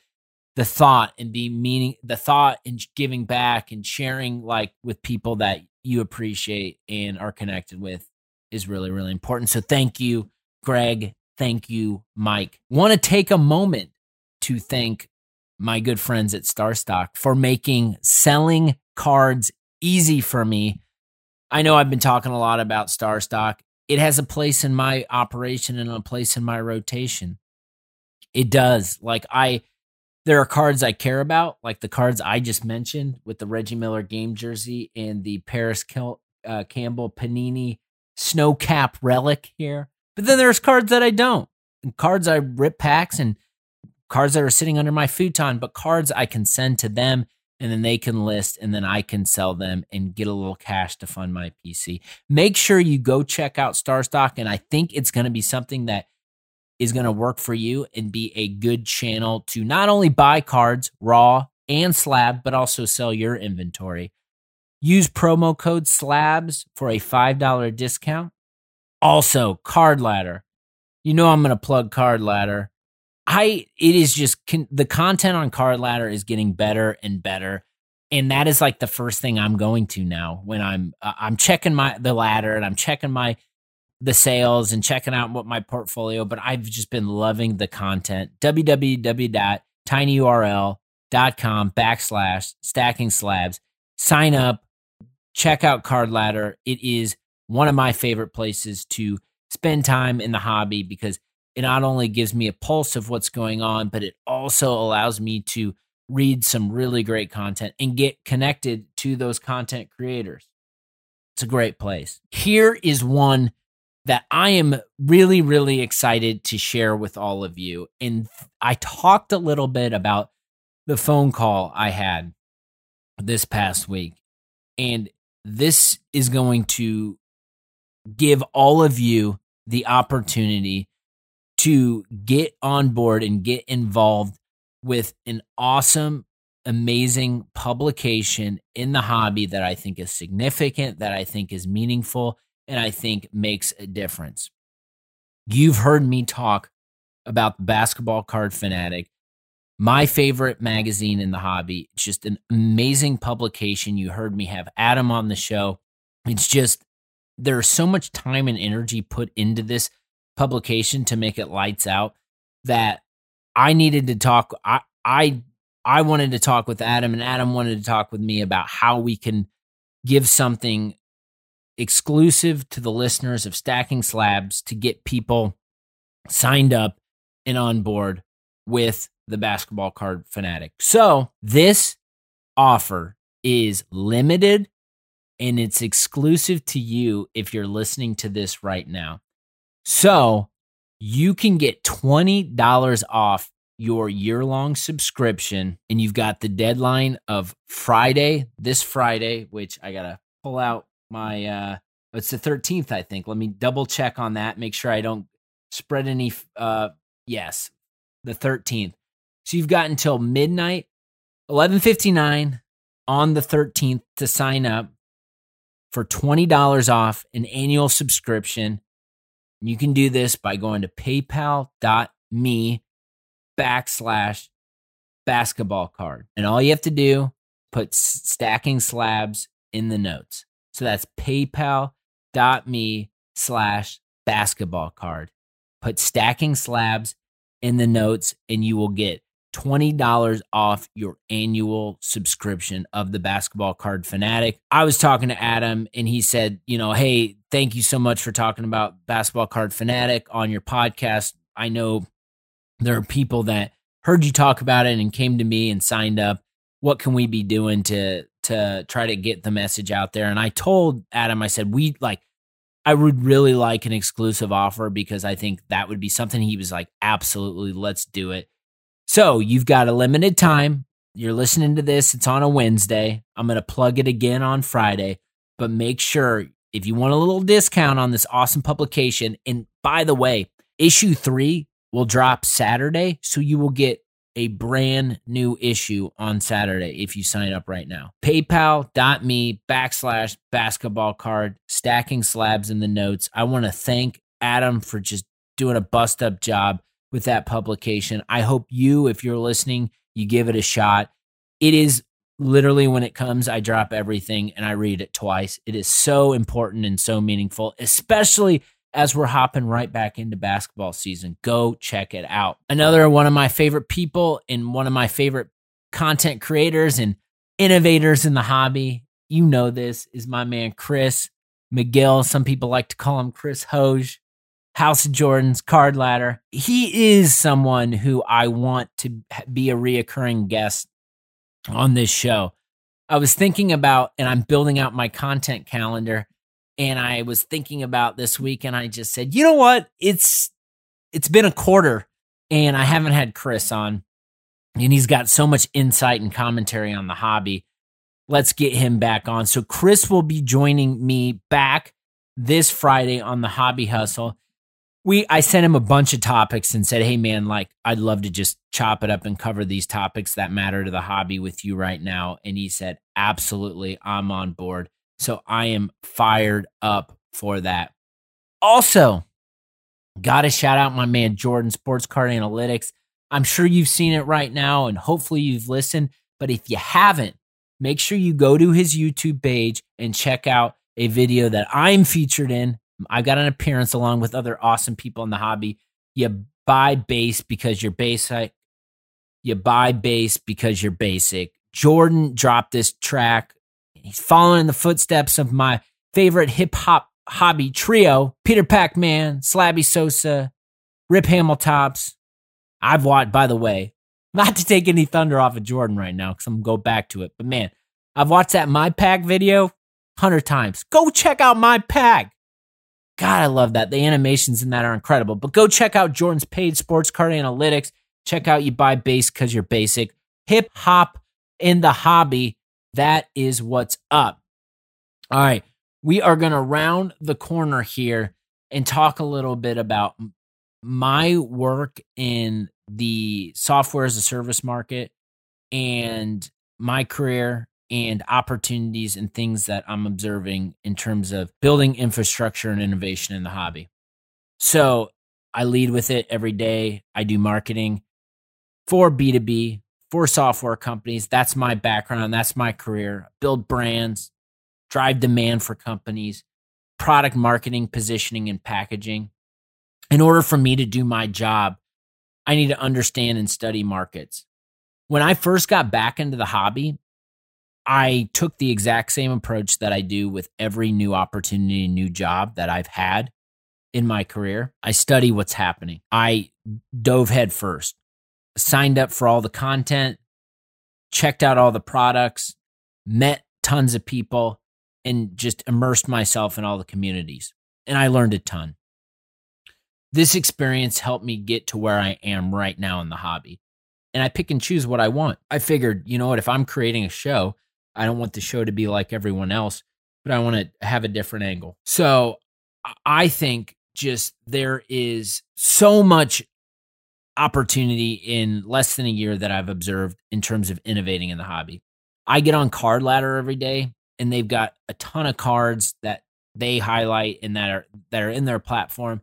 the thought and be meaning the thought and giving back and sharing like with people that you appreciate and are connected with is really really important. So thank you, Greg. Thank you, Mike. Want to take a moment to thank my good friends at StarStock for making selling cards easy for me. I know I've been talking a lot about StarStock. It has a place in my operation and a place in my rotation. It does. Like I there are cards I care about, like the cards I just mentioned with the Reggie Miller game jersey and the Parris uh, Campbell Panini snow cap relic here. But then there's cards that I don't. And cards I rip packs and cards that are sitting under my futon, but cards I can send to them and then they can list and then I can sell them and get a little cash to fund my PC. Make sure you go check out StarStock. And I think it's going to be something that is going to work for you and be a good channel to not only buy cards raw and slab, but also sell your inventory. Use promo code SLABS for a $5 discount. Also, Card Ladder. You know I'm going to plug Card Ladder. I it is just con- the content on Card Ladder is getting better and better, and that is like the first thing I'm going to now when I'm uh, I'm checking my the ladder and I'm checking my the sales and checking out what my portfolio. But I've just been loving the content. www.tinyurl.com backslash stacking slabs. Sign up, check out Card Ladder. It is one of my favorite places to spend time in the hobby because it not only gives me a pulse of what's going on, but it also allows me to read some really great content and get connected to those content creators. It's a great place. Here is one that I am really, really excited to share with all of you. And I talked a little bit about the phone call I had this past week. And this is going to give all of you the opportunity to get on board and get involved with an awesome, amazing publication in the hobby that I think is significant, that I think is meaningful, and I think makes a difference. You've heard me talk about the Basketball Card Fanatic, my favorite magazine in the hobby. It's just an amazing publication. You heard me have Adam on the show. It's just, there's so much time and energy put into this publication to make it lights out that I needed to talk I I I wanted to talk with Adam and Adam wanted to talk with me about how we can give something exclusive to the listeners of Stacking Slabs to get people signed up and on board with the basketball card fanatic. So, this offer is limited and it's exclusive to you if you're listening to this right now. So you can get $20 off your year long subscription, and you've got the deadline of Friday, this Friday, which I got to pull out my, uh, it's the 13th, I think. Let me double check on that, make sure I don't spread any, uh, yes, the 13th. So you've got until midnight, 11:59 on the 13th to sign up for $20 off an annual subscription you can do this by going to paypal.me backslash basketball card. And all you have to do, put stacking slabs in the notes. So that's paypal.me slash basketball card. Put stacking slabs in the notes and you will get $20 off your annual subscription of the basketball card fanatic. I was talking to Adam and he said, you know, hey, thank you so much for talking about basketball card fanatic on your podcast. I know there are people that heard you talk about it and came to me and signed up. What can we be doing to to try to get the message out there? And I told Adam, I said, we like I would really like an exclusive offer because I think that would be something he was like, absolutely, let's do it. So you've got a limited time. You're listening to this, it's on a Wednesday. I'm going to plug it again on Friday, but make sure if you want a little discount on this awesome publication, and by the way, issue three will drop Saturday. So you will get a brand new issue on Saturday if you sign up right now. PayPal.me backslash basketball card, stacking slabs in the notes. I want to thank Adam for just doing a bust up job with that publication. I hope you, if you're listening, you give it a shot. It is literally when it comes, I drop everything and I read it twice. It is so important and so meaningful, especially as we're hopping right back into basketball season. Go check it out. Another one of my favorite people and one of my favorite content creators and innovators in the hobby. You know this is my man Chris McGill. Some people like to call him Chris Hoge. House of Jordans, Card Ladder. He is someone who I want to be a reoccurring guest on this show. I was thinking about, and I'm building out my content calendar, and I was thinking about this week, and I just said, you know what? It's it's been a quarter, and I haven't had Chris on, and he's got so much insight and commentary on the hobby. Let's get him back on. So Chris will be joining me back this Friday on the Hobby Hustle we I sent him a bunch of topics and said, "Hey man, like I'd love to just chop it up and cover these topics that matter to the hobby with you right now." And he said, "Absolutely, I'm on board." So I am fired up for that. Also, got to shout out my man Jordan Sports Card Analytics. I'm sure you've seen it right now and hopefully you've listened, but if you haven't, make sure you go to his YouTube page and check out a video that I'm featured in I got an appearance along with other awesome people in the hobby. You buy base because you're basic. You buy base because you're basic. Jordan dropped this track. He's following in the footsteps of my favorite hip hop hobby trio Peter Pac Man, Slabby Sosa, Rip Hamiltops. I've watched, by the way, not to take any thunder off of Jordan right now because I'm going to go back to it. But man, I've watched that My Pack video 100 times. Go check out My Pack. God, I love that. The animations in that are incredible. But go check out Jordan's paid sports card analytics. Check out You Buy Base because you're basic. Hip hop in the hobby. That is what's up. All right. We are going to round the corner here and talk a little bit about my work in the software as a service market and my career and opportunities and things that I'm observing in terms of building infrastructure and innovation in the hobby. So I lead with it every day. I do marketing for B2B, for software companies. That's my background. That's my career. Build brands, drive demand for companies, product marketing, positioning, and packaging. In order for me to do my job, I need to understand and study markets. When I first got back into the hobby, I took the exact same approach that I do with every new opportunity, new job that I've had in my career. I study what's happening. I dove head first, signed up for all the content, checked out all the products, met tons of people, and just immersed myself in all the communities. And I learned a ton. This experience helped me get to where I am right now in the hobby. And I pick and choose what I want. I figured, you know what, if I'm creating a show, I don't want the show to be like everyone else, but I want to have a different angle. So I think just there is so much opportunity in less than a year that I've observed in terms of innovating in the hobby. I get on Card Ladder every day and they've got a ton of cards that they highlight and that are that are in their platform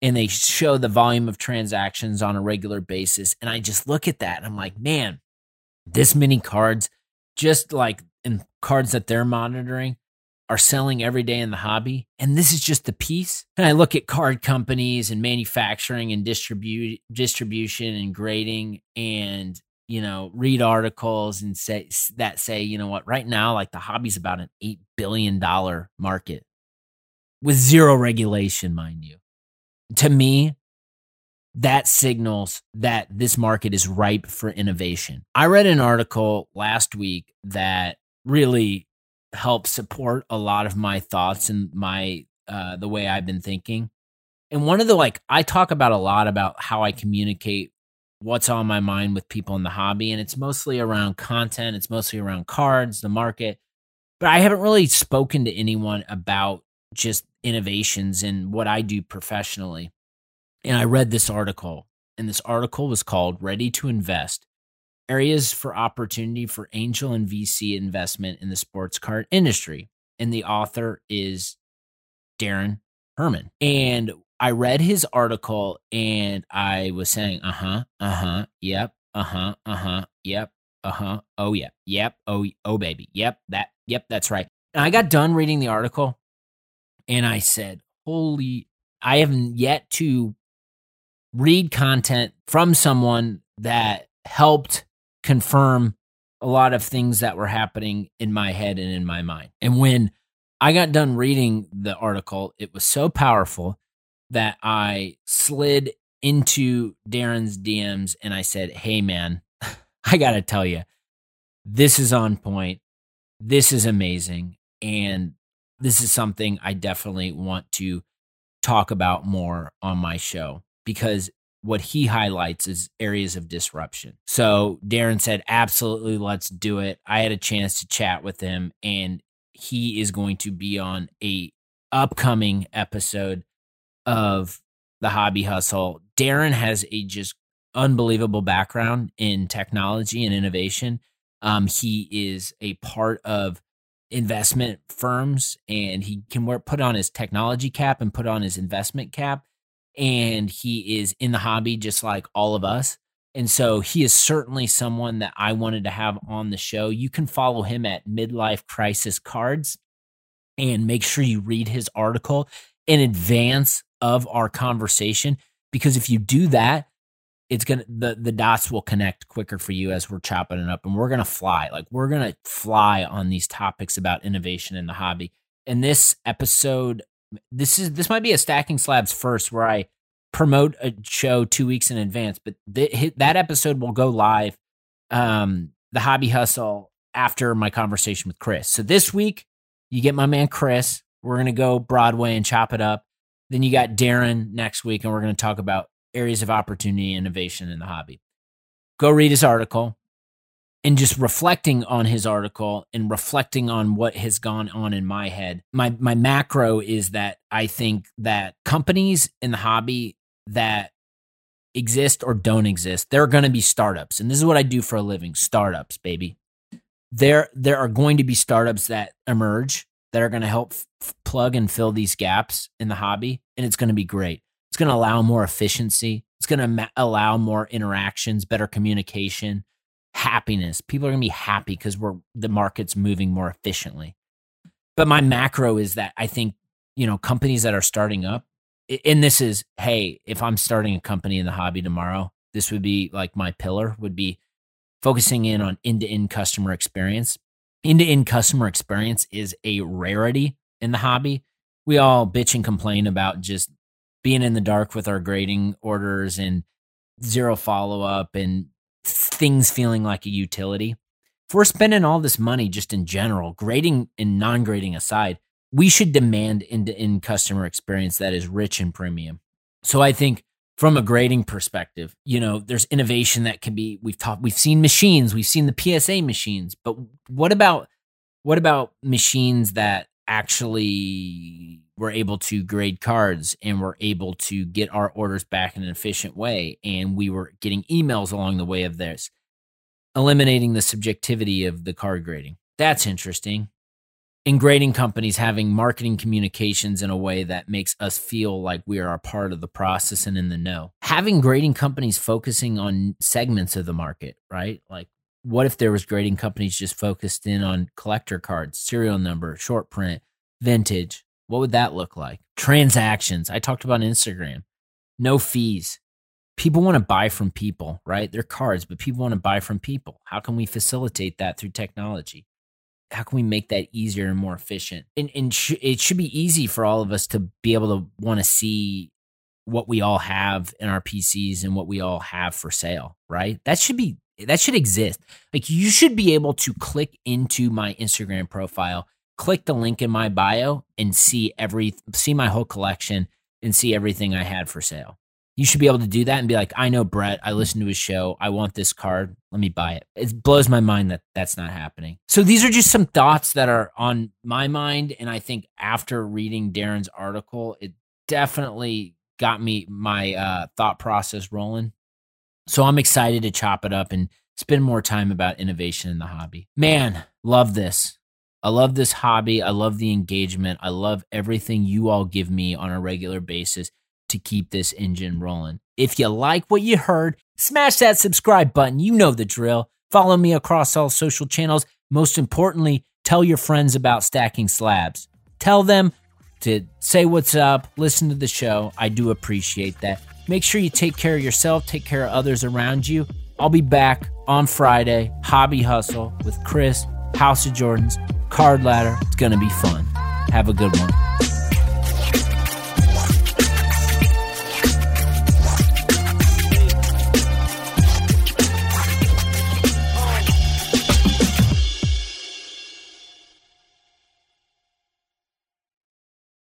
and they show the volume of transactions on a regular basis and I just look at that and I'm like, "Man, this many cards just like in cards that they're monitoring are selling every day in the hobby. And this is just the piece. And I look at card companies and manufacturing and distribute distribution and grading and you know, read articles and say that say, you know what, right now, like the hobby's about an eight billion dollar market with zero regulation, mind you. To me, that signals that this market is ripe for innovation. I read an article last week that really helped support a lot of my thoughts and my uh, the way I've been thinking. And one of the like I talk about a lot about how I communicate what's on my mind with people in the hobby and it's mostly around content, it's mostly around cards, the market. But I haven't really spoken to anyone about just innovations and what I do professionally. And I read this article, and this article was called Ready to Invest Areas for Opportunity for Angel and VC Investment in the Sports Card Industry. And the author is Darren Herman. And I read his article and I was saying, uh huh, uh huh, yep, uh huh, uh huh, yep, uh huh, oh yeah, yep, oh oh baby, yep, that, yep, that's right. And I got done reading the article, and I said, holy, I haven't yet to read content from someone that helped confirm a lot of things that were happening in my head and in my mind. And when I got done reading the article, it was so powerful that I slid into Darren's DMs and I said, Hey, man, I got to tell you, this is on point. This is amazing. And this is something I definitely want to talk about more on my show because what he highlights is areas of disruption. So Darren said, absolutely, let's do it. I had a chance to chat with him and he is going to be on a upcoming episode of the hobby hustle. Darren has a just unbelievable background in technology and innovation. Um, he is a part of investment firms and he can wear, put on his technology cap and put on his investment cap. And he is in the hobby just like all of us. And so he is certainly someone that I wanted to have on the show. You can follow him at Midlife Crisis Cards and make sure you read his article in advance of our conversation because if you do that it's gonna the the dots will connect quicker for you as we're chopping it up and we're gonna fly like we're gonna fly on these topics about innovation in the hobby and this episode this is this might be a stacking slabs first where i promote a show two weeks in advance but th- that episode will go live um the hobby hustle after my conversation with chris. So this week you get my man chris. We're gonna go broadway and chop it up. Then you got Darren next week, and we're going to talk about areas of opportunity innovation in the hobby. Go read his article and just reflecting on his article and reflecting on what has gone on in my head. My my macro is that I think that companies in the hobby that exist or don't exist, there are going to be startups. And this is what I do for a living, startups, baby. There there are going to be startups that emerge that are going to help f- plug and fill these gaps in the hobby. And it's going to be great. It's going to allow more efficiency. It's going to ma- allow more interactions, better communication, happiness. People are going to be happy because we're the market's moving more efficiently. But my macro is that I think, you know, companies that are starting up, and this is, hey, if I'm starting a company in the hobby tomorrow, this would be like my pillar would be focusing in on end to end customer experience end to end customer experience is a rarity in the hobby. We all bitch and complain about just being in the dark with our grading orders and zero follow up and things feeling like a utility. If we're spending all this money just in general, grading and non grading aside, we should demand end to end customer experience that is rich and premium. So I think from a grading perspective you know there's innovation that can be we've taught we've seen machines we've seen the psa machines but what about what about machines that actually were able to grade cards and were able to get our orders back in an efficient way and we were getting emails along the way of this eliminating the subjectivity of the card grading that's interesting and grading companies having marketing communications in a way that makes us feel like we are a part of the process and in the know. Having grading companies focusing on segments of the market, right? Like, what if there was grading companies just focused in on collector cards, serial number, short print, vintage? What would that look like? Transactions. I talked about Instagram. No fees. People want to buy from people, right? They're cards, but people want to buy from people. How can we facilitate that through technology? how can we make that easier and more efficient? And, and sh- it should be easy for all of us to be able to want to see what we all have in our PCs and what we all have for sale, right? That should be that should exist. Like you should be able to click into my Instagram profile, click the link in my bio and see every see my whole collection and see everything I had for sale you should be able to do that and be like, I know Brett. I listened to his show. I want this card. Let me buy it. It blows my mind that that's not happening. So these are just some thoughts that are on my mind. And I think after reading Darren's article, it definitely got me my uh, thought process rolling. So I'm excited to chop it up and spend more time about innovation in the hobby. Man, love this. I love this hobby. I love the engagement. I love everything you all give me on a regular basis to keep this engine rolling. If you like what you heard, smash that subscribe button. You know the drill. Follow me across all social channels. Most importantly, tell your friends about stacking slabs. Tell them to say what's up, listen to the show. I do appreciate that. Make sure you take care of yourself, take care of others around you. I'll be back on Friday, Hobby Hustle with Chris, House of Jordans, Card Ladder. It's going to be fun. Have a good one.